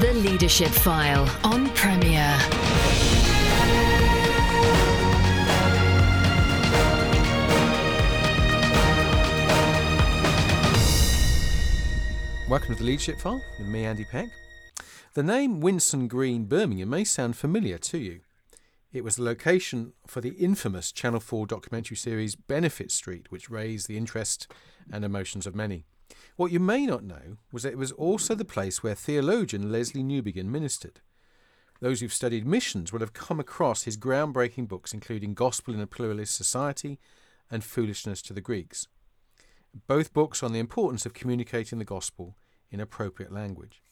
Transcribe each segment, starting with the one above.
The Leadership File on Premier. Welcome to the Leadership File with me, Andy Peck. The name Winson Green, Birmingham may sound familiar to you. It was the location for the infamous Channel 4 documentary series Benefit Street, which raised the interest and emotions of many. What you may not know was that it was also the place where theologian Lesslie Newbigin ministered. Those who've studied missions will have come across his groundbreaking books, including Gospel in a Pluralist Society and Foolishness to the Greeks. Both books on the importance of communicating the gospel in appropriate language.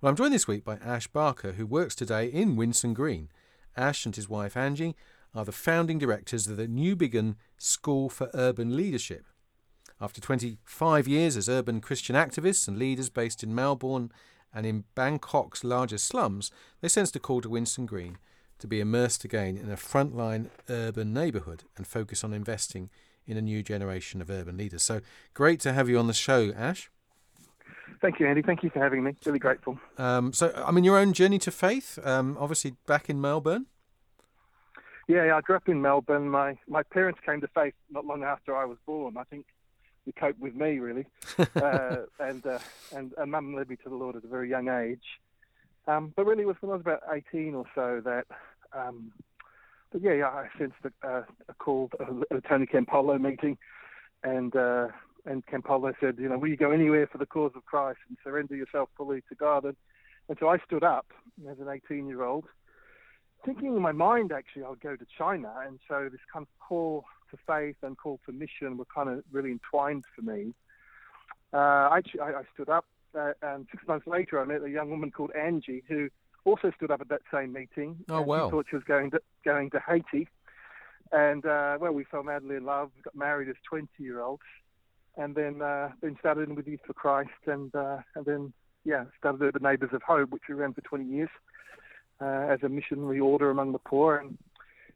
Well, I'm joined this week by Ash Barker, who works today in Winson Green. Ash and his wife Angie are the founding directors of the Newbigin School for Urban Leadership. After 25 years as urban Christian activists and leaders based in Melbourne and in Bangkok's largest slums, they sensed a call to Winson Green to be immersed again in a frontline urban neighbourhood and focus on investing in a new generation of urban leaders. So great to have you on the show, Ash. Thank you, Andy. Thank you for having me. Really grateful. Um, so, I mean, your own journey to faith, um, obviously back in Melbourne. Yeah, yeah, I grew up in Melbourne. My my parents came to faith not long after I was born. I think cope with me really, uh, and uh, and and Mum led me to the Lord at a very young age. Um, but really, it was when I was about 18 or so that. Um, but yeah, yeah, I sensed a, uh, a call at a Tony Campolo meeting, and uh, and Campolo said, you know, will you go anywhere for the cause of Christ and surrender yourself fully to God? And, and so I stood up as an 18 year old, thinking in my mind actually I would go to China. And so this kind of call to faith and call to mission were kind of really entwined for me. Uh, I, I, stood up, uh, and six months later I met a young woman called Angie who also stood up at that same meeting. Oh, wow. She thought she was going to, going to Haiti. And, uh, well, we fell madly in love, got married as 20 year olds and then uh, then started in with Youth for Christ, and uh, and then yeah, started the Neighbours of Hope, which we ran for 20 years uh, as a missionary order among the poor, and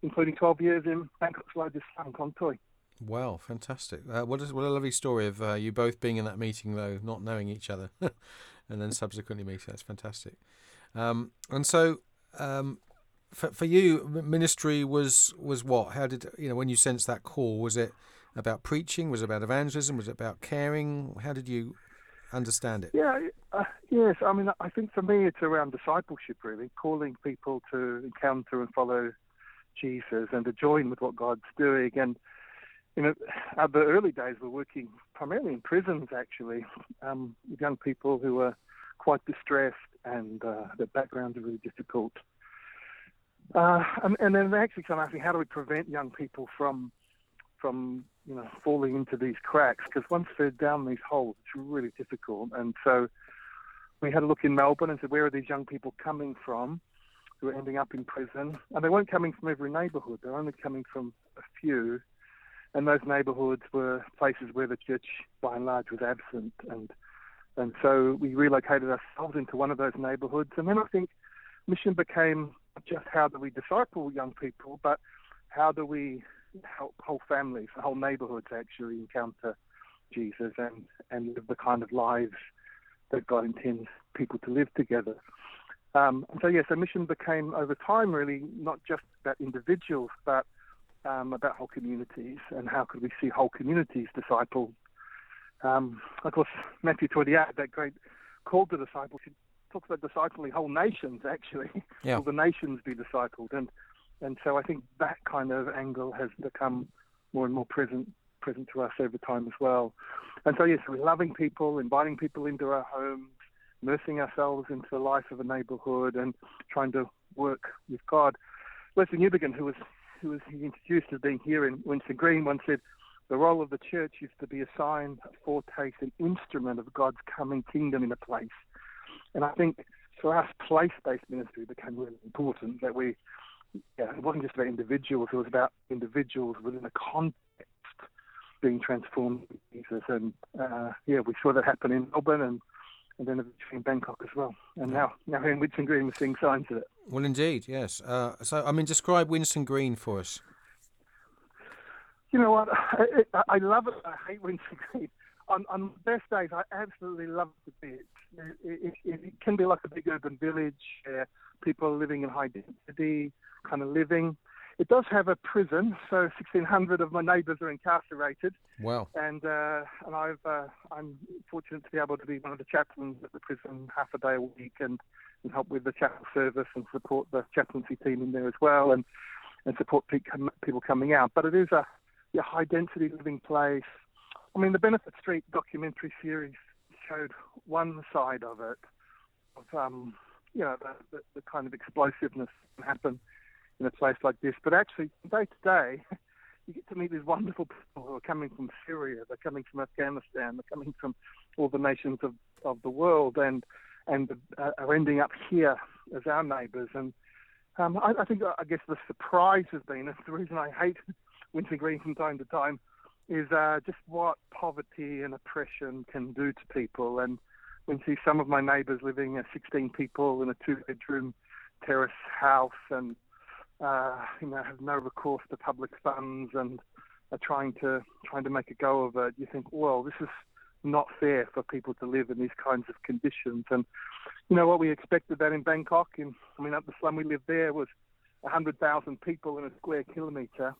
including 12 years in Bangkok's largest slum, Klong Toi. Wow, fantastic! Uh, what is what a lovely story of uh, you both being in that meeting, though not knowing each other, and then subsequently meeting. That's fantastic. Um, and so, um, for for you, ministry was was what? How did you know when you sensed that call? Was it about preaching? Was it about evangelism? Was it about caring? How did you understand it? Yeah, uh, yes. I mean, I think for me, it's around discipleship, really, calling people to encounter and follow Jesus and to join with what God's doing. And you know, at the early days, we're working primarily in prisons, actually, um, with young people who are quite distressed and uh, their backgrounds are really difficult. Uh, and, and then they actually come asking, how do we prevent young people from from you know falling into these cracks because once they're down these holes, it's really difficult. And so we had a look in Melbourne and said, where are these young people coming from who are ending up in prison? And they weren't coming from every neighbourhood; they're only coming from a few. And those neighbourhoods were places where the church, by and large, was absent. And and so we relocated ourselves into one of those neighbourhoods. And then I think mission became just how do we disciple young people, but how do we help whole families, whole neighborhoods actually encounter Jesus and, and live the kind of lives that God intends people to live together. Um, and so, yes, so mission became over time really not just about individuals, but um, about whole communities and how could we see whole communities disciple. Um, of course, Matthew 28, that great call to discipleship, talks about discipling whole nations, actually. Yeah. Will the nations be discipled? And and so I think that kind of angle has become more and more present present to us over time as well. And so yes, we're loving people, inviting people into our homes, immersing ourselves into the life of a neighbourhood, and trying to work with God. Lesslie Newbigin, who was who was introduced as being here in Winson Green, once said, the role of the church is to be a sign, a foretaste, an instrument of God's coming kingdom in a place. And I think for us, place-based ministry became really important. That we, yeah, it wasn't just about individuals; it was about individuals within a context being transformed Jesus. And uh, yeah, we saw that happen in Melbourne and and then eventually in Bangkok as well. And now, now here in Winson Green, we're seeing signs of it. Well, indeed, yes. Uh, so, I mean, describe Winson Green for us. You know what? I, I, I love it. I hate Winson Green. On, on best days, I absolutely love the bit. It, it, it, can be like a big urban village. Uh, people living in high density kind of living. It does have a prison, so 1,600 of my neighbours are incarcerated. Wow. And uh, and I've uh, I'm fortunate to be able to be one of the chaplains at the prison half a day a week and, and help with the chapel service and support the chaplaincy team in there as well and and support people coming out. But it is a, a high density living place. I mean, the Benefit Street documentary series showed one side of it, of um, you know, the, the, the kind of explosiveness that can happen in a place like this. But actually, day to day, you get to meet these wonderful people who are coming from Syria, they're coming from Afghanistan, they're coming from all the nations of, of the world, and and uh, are ending up here as our neighbours. And um, I, I think, I guess, the surprise has been, and the reason I hate Winson Green from time to time, is uh, just what poverty and oppression can do to people. And when you see some of my neighbours living, uh, 16 people in a two-bedroom terrace house, and uh, you know, have no recourse to public funds and are trying to trying to make a go of it, you think, well, this is not fair for people to live in these kinds of conditions. And you know what we expected that in Bangkok, in I mean, up the slum we lived there was 100,000 people in a square kilometre,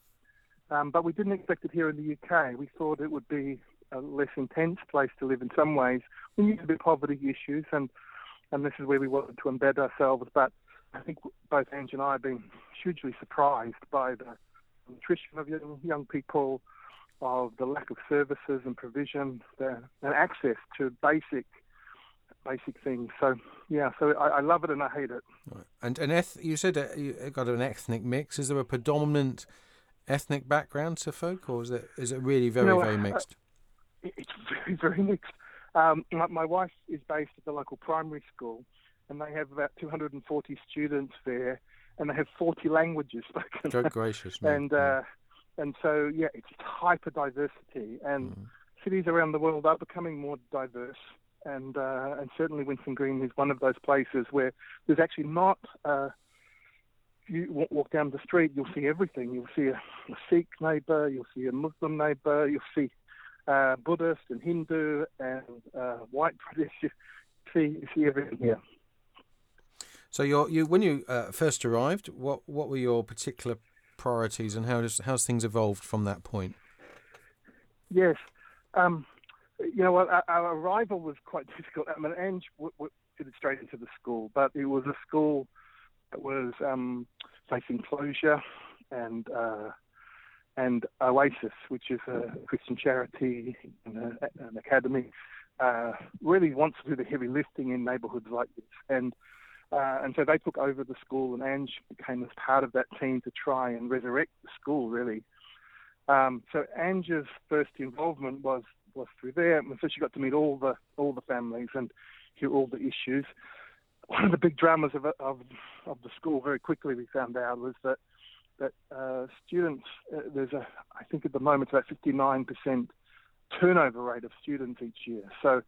um, but we didn't expect it here in the UK. We thought it would be a less intense place to live in some ways. We knew the poverty issues, and and this is where we wanted to embed ourselves, but I think both Ange and I have been hugely surprised by the nutrition of young, young people, of the lack of services and provision, the, and access to basic basic things. So yeah, so I, I love it and I hate it. And and eth- you said you got an ethnic mix. Is there a predominant ethnic background to folk, or is it is it really very you know, very uh, mixed? Uh, it's very very mixed. Um, my, my wife is based at the local primary school, and they have about 240 students there, and they have 40 languages spoken. Good gracious, man. and uh, and so yeah, it's hyper diversity, and mm. cities around the world are becoming more diverse. And uh, and certainly Winson Green is one of those places where there's actually not. Uh, you walk down the street, you'll see everything. You'll see a, a Sikh neighbour, you'll see a Muslim neighbour, you'll see uh, Buddhist and Hindu and uh, white British. You see, you see everything here. So you you when you uh, first arrived, what what were your particular priorities, and how does how's things evolved from that point? Yes, um, you know, our, our, arrival was quite difficult. I mean, Ange w- w- fitted straight into the school, but it was a school that was um, facing closure, and uh, and Oasis, which is a Christian charity and a, an academy, uh, really wants to do the heavy lifting in neighbourhoods like this, and uh, and so they took over the school, and Ange became as part of that team to try and resurrect the school, really. Um, so Ange's first involvement was was through there, and so she got to meet all the all the families and hear all the issues. One of the big dramas of of, of the school, very quickly we found out, was that that uh, students uh, there's a I think at the moment it's about 59 percent turnover rate of students each year. So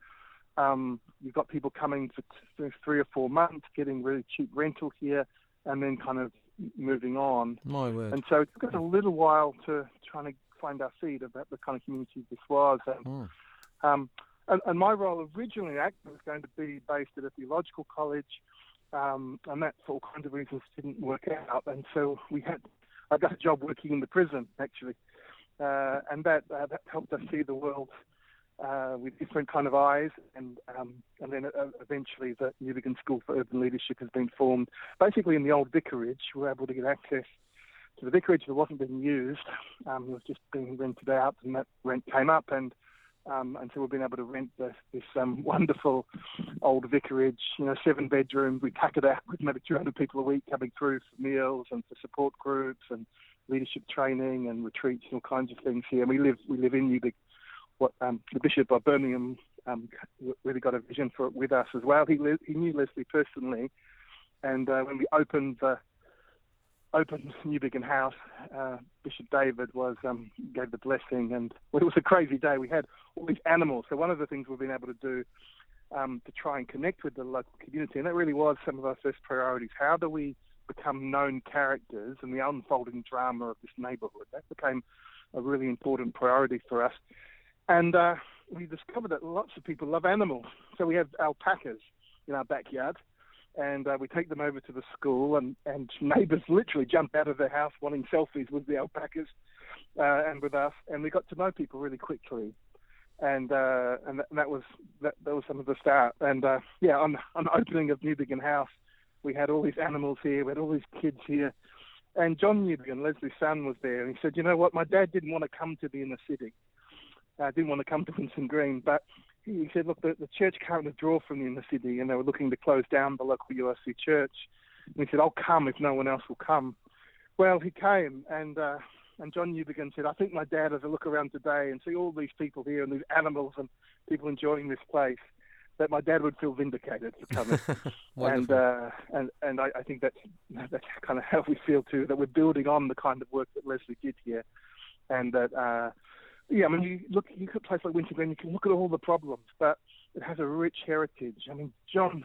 um, you've got people coming for three or four months, getting really cheap rental here, and then kind of moving on. My word. And so it took us a little while to trying to find our feet about the kind of community this was. And, mm. um, and, and, my role originally actually was going to be based at a theological college, um, and that for all kinds of reasons didn't work out. And so we had, I got a job working in the prison actually, uh, and that uh, that helped us see the world uh, with different kind of eyes, and um, and then uh, eventually the Newbigin School for Urban Leadership has been formed. Basically, in the old vicarage, we were able to get access to the vicarage that wasn't being used. Um, it was just being rented out, and that rent came up, and um, and so we've been able to rent this, this um, wonderful old vicarage, you know, seven bedroom. We pack it out with maybe 200 people a week coming through for meals and for support groups and leadership training and retreats and all kinds of things here. And we live we live in Newbig. What um, the Bishop of Birmingham um, really got a vision for it with us as well. He he knew Lesslie personally, and uh, when we opened the opened Newbigin House, uh, Bishop David was um, gave the blessing, and well, it was a crazy day. We had all these animals. So one of the things we've been able to do um, to try and connect with the local community, and that really was some of our first priorities. How do we become known characters in the unfolding drama of this neighbourhood? That became a really important priority for us, and uh, we discovered that lots of people love animals. So we have alpacas in our backyard and uh, we take them over to the school, and, and neighbours literally jump out of their house wanting selfies with the alpacas uh, and with us, and we got to know people really quickly, and uh, and, that, and that was that, that was some of the start, and uh, yeah, on on the opening of Newbigin House, we had all these animals here, we had all these kids here, and John Newbigin, Lesslie's son, was there, and he said, you know what, my dad didn't want to come to be in the inner city, uh, didn't want to come to Winson Green, but he said, look, the, the church can't withdraw from the inner city, and they were looking to close down the local URC church. And he said, I'll come if no one else will come. Well, he came, and uh, and John Newbigin said, I think my dad, as I look around today and see all these people here and these animals and people enjoying this place, that my dad would feel vindicated for coming. and uh, and and I, I think that's that's kind of how we feel too. That we're building on the kind of work that Lesslie did here, and that uh, yeah, I mean, you look, you look at a place like Winson Green, you can look at all the problems, but it has a rich heritage. I mean, John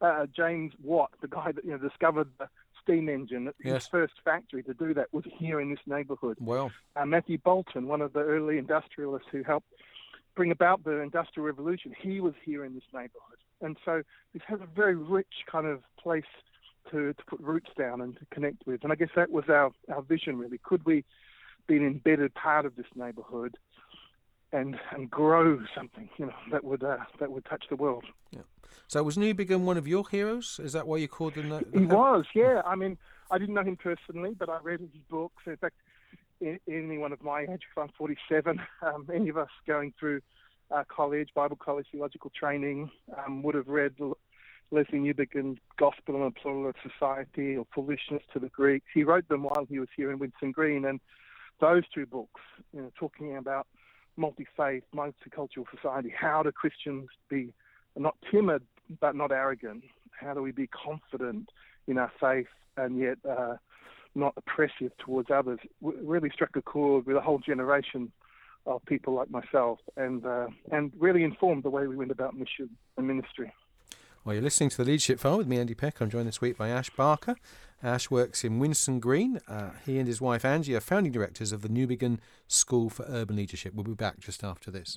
uh, James Watt, the guy that you know discovered the steam engine, yes. his first factory to do that was here in this neighbourhood. Well, uh, Matthew Boulton, one of the early industrialists who helped bring about the Industrial Revolution, he was here in this neighbourhood, and so this has a very rich kind of place to, to put roots down and to connect with. And I guess that was our, our vision really. Could we be an embedded part of this neighbourhood and and grow something, you know, that would uh, that would touch the world. Yeah. So was Newbigin one of your heroes? Is that why you called him that? He was, yeah. I mean, I didn't know him personally, but I read his books. In fact, anyone of my age, if I'm 47, um, any of us going through uh, college, Bible college, theological training, um, would have read Lesslie Newbigin's Gospel and a Pluralist Society or Foolishness to the Greeks. He wrote them while he was here in Winson Green, and those two books, you know, talking about multi-faith, multicultural society. How do Christians be not timid but not arrogant? How do we be confident in our faith and yet uh, not oppressive towards others? really struck a chord with a whole generation of people like myself, and uh, and really informed the way we went about mission and ministry. Well, you're listening to the Leadership File with me, Andy Peck. I'm joined this week by Ash Barker. Ash works in Winson Green. Uh, he and his wife Angie are founding directors of the Newbigin School for Urban Leadership. We'll be back just after this.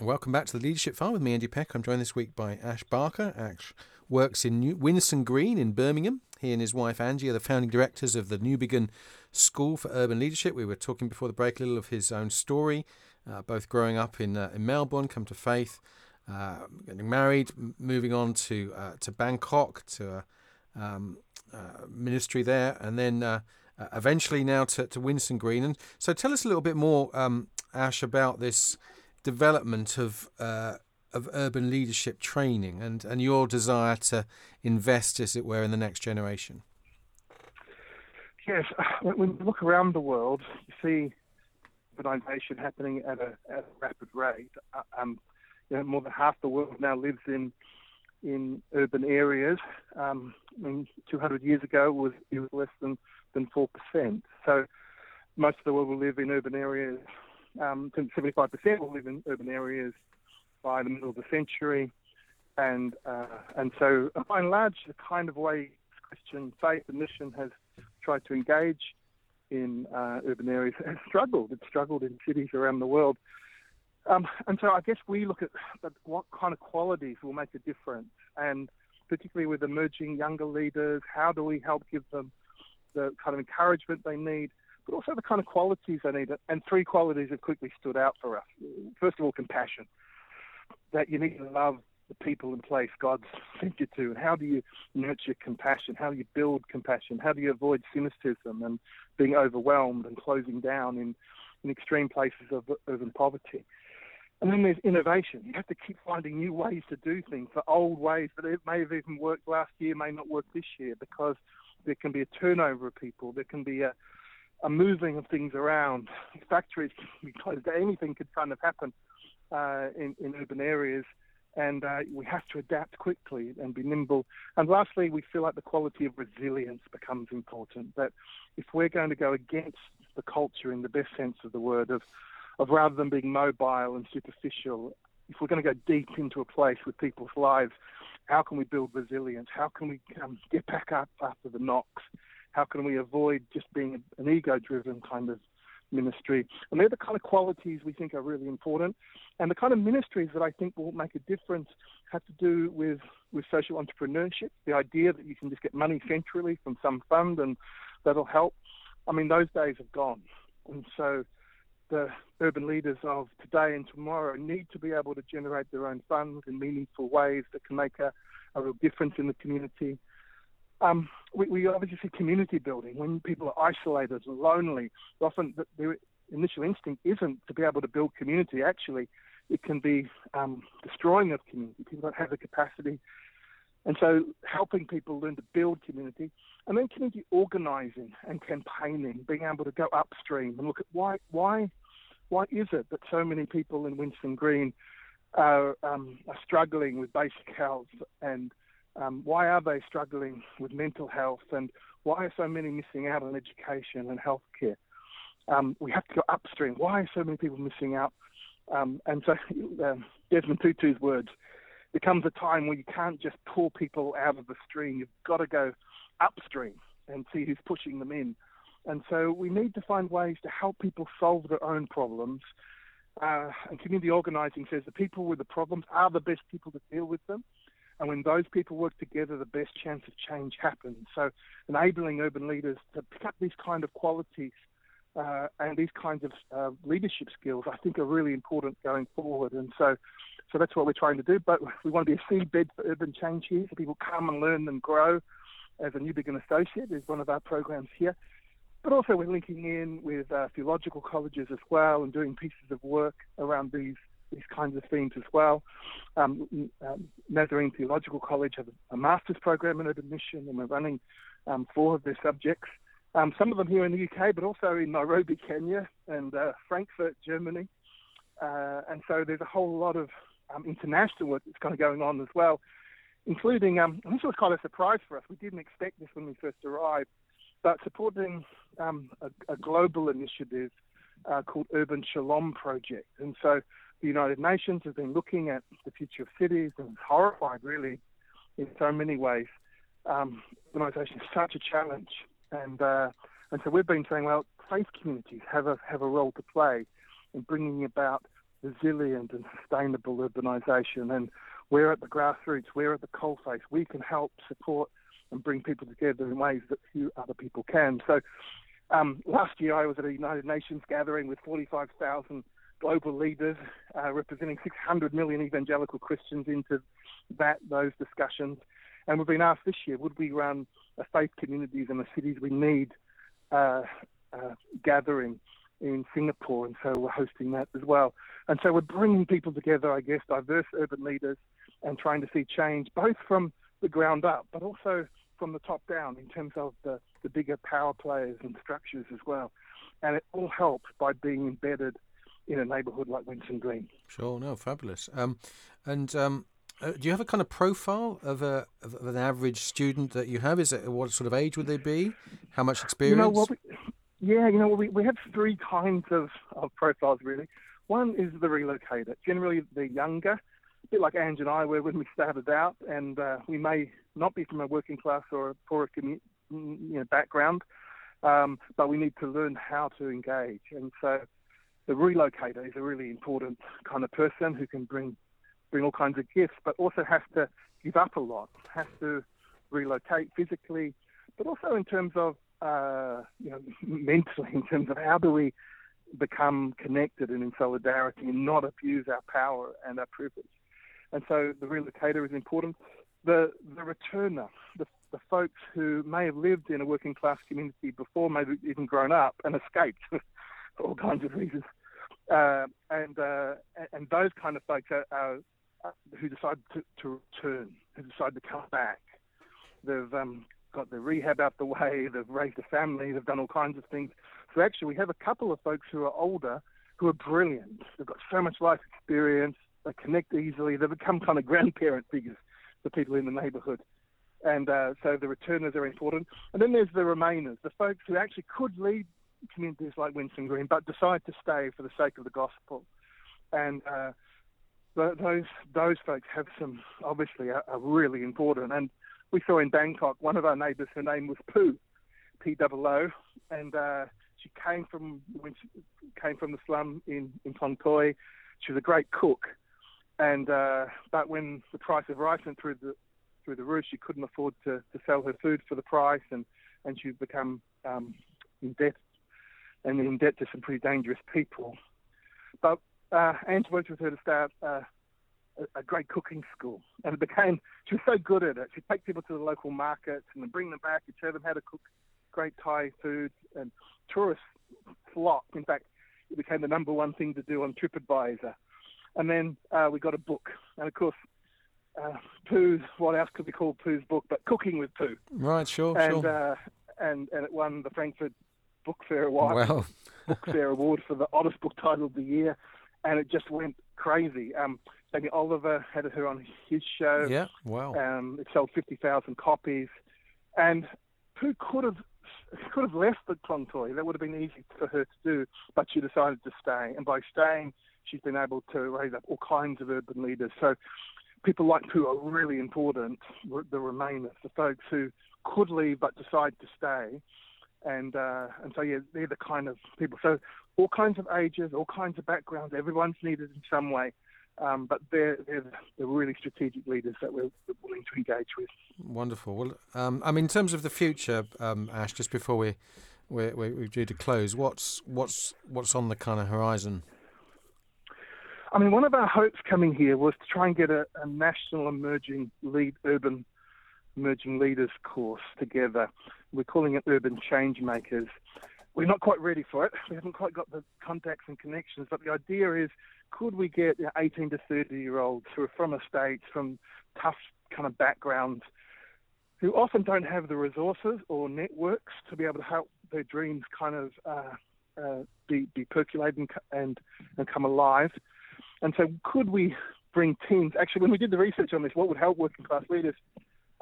Welcome back to the Leadership File with me, Andy Peck. I'm joined this week by Ash Barker. Ash works in New- Winson Green in Birmingham. He and his wife Angie are the founding directors of the Newbigin School for Urban Leadership. We were talking before the break a little of his own story uh, both growing up in uh, in Melbourne, come to faith, uh, getting married, moving on to uh, to Bangkok to um, uh, ministry there, and then eventually now to, to Winson Green. And so, tell us a little bit more, um, Ash, about this development of of urban leadership training and, and your desire to invest, as it were, in the next generation. Yes, when you look around the world, you see urbanisation happening at a, at a rapid rate. Uh, um, you know, more than half the world now lives in in urban areas. Um, I mean, 200 years ago it was it was less than than four percent. So most of the world will live in urban areas. Um, 75% will live in urban areas by the middle of the century, and uh, and so by and large, the kind of way Christian faith and mission has tried to engage in uh, urban areas has struggled. It's struggled in cities around the world. Um, and so I guess we look at, what kind of qualities will make a difference, and particularly with emerging younger leaders, how do we help give them the kind of encouragement they need, but also the kind of qualities they need. And three qualities have quickly stood out for us. First of all, compassion. That you need to love the people in place God's sent you to, and how do you nurture compassion? How do you build compassion? How do you avoid cynicism and being overwhelmed and closing down in, in extreme places of urban poverty? And then there's innovation. You have to keep finding new ways to do things. The old ways that may have even worked last year may not work this year because there can be a turnover of people, there can be a, a moving of things around. Factories can be closed. Anything could kind of happen uh, in, in urban areas, and uh, we have to adapt quickly and be nimble. And lastly, we feel like the quality of resilience becomes important. That if we're going to go against the culture in the best sense of the word, of of rather than being mobile and superficial, if we're going to go deep into a place with people's lives, how can we build resilience? How can we um, get back up after the knocks? How can we avoid just being an ego-driven kind of ministry? And they're the kind of qualities we think are really important. And the kind of ministries that I think will make a difference have to do with, with social entrepreneurship, the idea that you can just get money centrally from some fund and that'll help. I mean, those days have gone. And so the urban leaders of today and tomorrow need to be able to generate their own funds in meaningful ways that can make a, a real difference in the community. Um, we, we, obviously see community building when people are isolated and lonely. Often their initial instinct isn't to be able to build community. Actually, it can be um, destroying of community. People don't have the capacity. And so helping people learn to build community and then community organizing and campaigning, being able to go upstream and look at why, why why is it that so many people in Winson Green are, um, are struggling with basic health and um, why are they struggling with mental health and why are so many missing out on education and healthcare? Um, we have to go upstream. Why are so many people missing out? Um, and so um, Desmond Tutu's words, there comes a time where you can't just pull people out of the stream. You've got to go upstream and see who's pushing them in. And so we need to find ways to help people solve their own problems. Uh, and community organizing says the people with the problems are the best people to deal with them. And when those people work together, the best chance of change happens. So enabling urban leaders to pick up these kind of qualities uh, and these kinds of uh, leadership skills, I think, are really important going forward. And so, so that's what we're trying to do. But we want to be a seedbed for urban change here, so people come and learn and grow. As a Newbigin associate, is one of our programs here. But also, we're linking in with uh, theological colleges as well and doing pieces of work around these these kinds of themes as well. Um, um, Nazarene Theological College have a, master's program in urban mission, and we're running um, four of their subjects. Um, some of them here in the UK, but also in Nairobi, Kenya, and uh, Frankfurt, Germany. Uh, and so there's a whole lot of um, international work that's kind of going on as well, including, um, and this was kind of a surprise for us. We didn't expect this when we first arrived but supporting um, a, a, global initiative uh, called Urban Shalom Project. And so the United Nations has been looking at the future of cities and horrified, really, in so many ways. Um, urbanization is such a challenge, and uh, and so we've been saying, well, faith communities have a have a role to play in bringing about resilient and sustainable urbanization. And we're at the grassroots, we're at the coalface. We can help support and bring people together in ways that few other people can. So um, last year I was at a United Nations gathering with 45,000 global leaders uh, representing 600 million evangelical Christians into that those discussions. And we've been asked this year, would we run a faith communities in the cities we need uh, uh, gathering in Singapore? And so we're hosting that as well. And so we're bringing people together, I guess, diverse urban leaders, and trying to see change both from the ground up, but also from the top down in terms of the, the bigger power players and structures as well. And it all helps by being embedded in a neighbourhood like Winson Green. Sure, no, fabulous. Um, and um, uh, do you have a kind of profile of, a, of an average student that you have? Is it what sort of age would they be? How much experience? You know, well, we, yeah, you know, we, we have three kinds of, of profiles really. One is the relocator. Generally, they're younger, a bit like Ange and I were when we started out, and uh, we may not be from a working class or a poorer commu- you know, background, um, but we need to learn how to engage. And so the relocator is a really important kind of person who can bring bring all kinds of gifts, but also has to give up a lot, has to relocate physically, but also in terms of uh, you know mentally, in terms of how do we become connected and in solidarity and not abuse our power and our privilege. And so the relocator is important the the returner, the, the folks who may have lived in a working class community before, maybe even grown up and escaped all kinds of reasons, uh, and uh, and those kind of folks are, are, are who decide to, to, return, who decide to come back. They've um, got their rehab out the way, they've raised a family, they've done all kinds of things. So actually, we have a couple of folks who are older who are brilliant. They've got so much life experience, they connect easily, they become kind of grandparent figures for people in the neighbourhood. And uh, so the returners are important. And then there's the remainers, the folks who actually could lead communities like Winson Green, but decide to stay for the sake of the gospel. And uh, those those folks have some obviously are, are, really important. And we saw in Bangkok one of our neighbours. Her name was Poo, P O O, and uh, she came from when she came from the slum in in Toi. She was a great cook, and uh, but when the price of rice went through the through the roof, she couldn't afford to, to sell her food for the price, and and she become um, in debt and in debt to some pretty dangerous people. But uh, Ange worked with her to start uh, a, a, great cooking school, and it became she was so good at it. She'd take people to the local markets and then bring them back and show them how to cook great Thai foods, and tourists flocked. In fact, it became the number one thing to do on TripAdvisor. And then uh, we got a book, and of course, uh, Poo's. What else could be called Poo's book? But Cooking with Poo. Right, sure, and, sure. Uh, and and it won the Frankfurt Book Fair Award. Wow. Book Fair Award for the oddest book title of the year, and it just went crazy. Um, Jamie Oliver had her on his show. Yeah, wow. Um, it sold fifty thousand copies, and Poo could have could have left the Klong Toi. That would have been easy for her to do, but she decided to stay, and by staying, she's been able to raise up all kinds of urban leaders. So people like Poo are really important, the Remainers, the folks who could leave but decide to stay and uh, and so yeah, they're the kind of people. So all kinds of ages, all kinds of backgrounds. Everyone's needed in some way, um, but they're, they're the really strategic leaders that we're willing to engage with. Wonderful. Well, um, I mean, in terms of the future, um, Ash, just before we we're, we're due to close, what's what's what's on the kind of horizon? I mean, one of our hopes coming here was to try and get a, a national emerging lead urban emerging leaders course together. We're calling it Urban Change Makers. We're not quite ready for it. We haven't quite got the contacts and connections, but the idea is could we get 18 to 30 year olds who are from estates, from tough kind of backgrounds, who often don't have the resources or networks to be able to help their dreams kind of uh, uh, be, be and, and, and come alive. And so, could we bring teams? Actually, when we did the research on this, what would help working class leaders?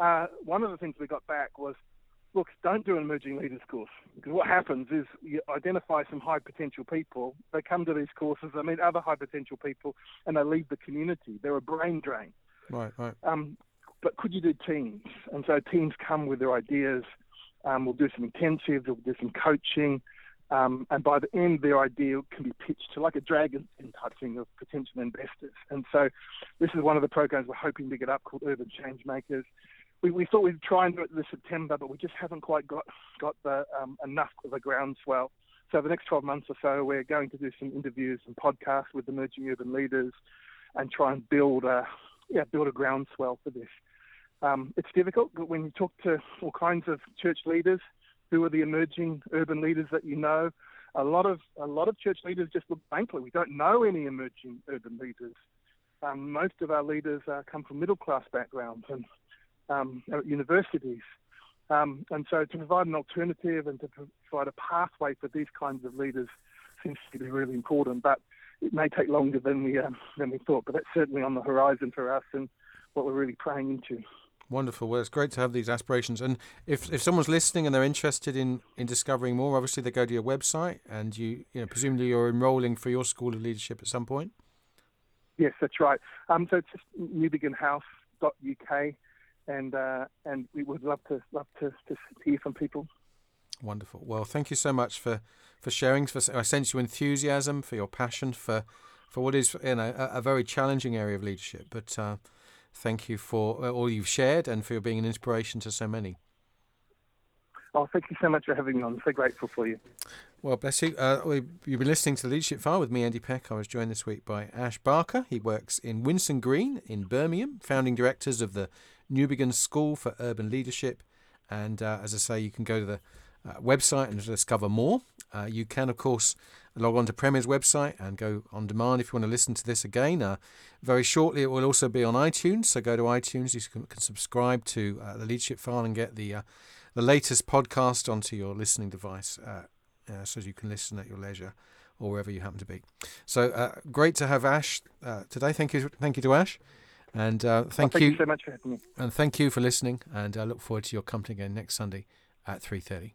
Uh, one of the things we got back was look, don't do an emerging leaders course because what happens is you identify some high potential people. They come to these courses, they meet other high potential people, and they leave the community. They're a brain drain. Right, right. Um, but could you do teams? And so teams come with their ideas. Um, we'll do some intensives, we'll do some coaching. Um, and by the end, their idea can be pitched to like a dragon type thing of potential investors. And so this is one of the programs we're hoping to get up called Urban Change Makers we, we thought we'd try and do it this September, but we just haven't quite got got the um, enough of a groundswell. So the next 12 months or so, we're going to do some interviews and podcasts with emerging urban leaders, and try and build a yeah build a groundswell for this. Um, it's difficult, but when you talk to all kinds of church leaders, who are the emerging urban leaders that you know, a lot of a lot of church leaders just look blankly. We don't know any emerging urban leaders. Um, most of our leaders uh, come from middle class backgrounds, and um, at universities. Um, and so to provide an alternative and to provide a pathway for these kinds of leaders seems to be really important. But it may take longer than we um, than we thought. But that's certainly on the horizon for us and what we're really praying into. Wonderful. Well, it's great to have these aspirations. And if, if someone's listening and they're interested in, in discovering more, obviously they go to your website and you, you know, presumably you're enrolling for your School of Leadership at some point. Yes, that's right. Um, so it's just newbiginhouse.uk and uh, and we would love to love to, to hear from people. Wonderful. Well, thank you so much for for sharing. For I sense your enthusiasm, for your passion for for what is you know a, a very challenging area of leadership. But uh, thank you for uh, all you've shared and for being an inspiration to so many. Oh, thank you so much for having me on. I'm so grateful for you. Well, bless you. Uh, you've been listening to the Leadership File with me, Andy Peck. I was joined this week by Ash Barker. He works in Winson Green in Birmingham, founding directors of the Newbigin School for Urban Leadership. And uh, as I say, you can go to the uh, website and discover more. Uh, you can, of course, log on to Premier's website and go on demand if you want to listen to this again. Uh, very shortly, it will also be on iTunes. So go to iTunes. You can, can subscribe to uh, the Leadership File and get the uh, the latest podcast onto your listening device uh, so you can listen at your leisure or wherever you happen to be. So great to have Ash today. Thank you, thank you to Ash, and uh, thank, well, thank you, you so much for having me. and thank you for listening. And I look forward to your company again next Sunday at three thirty.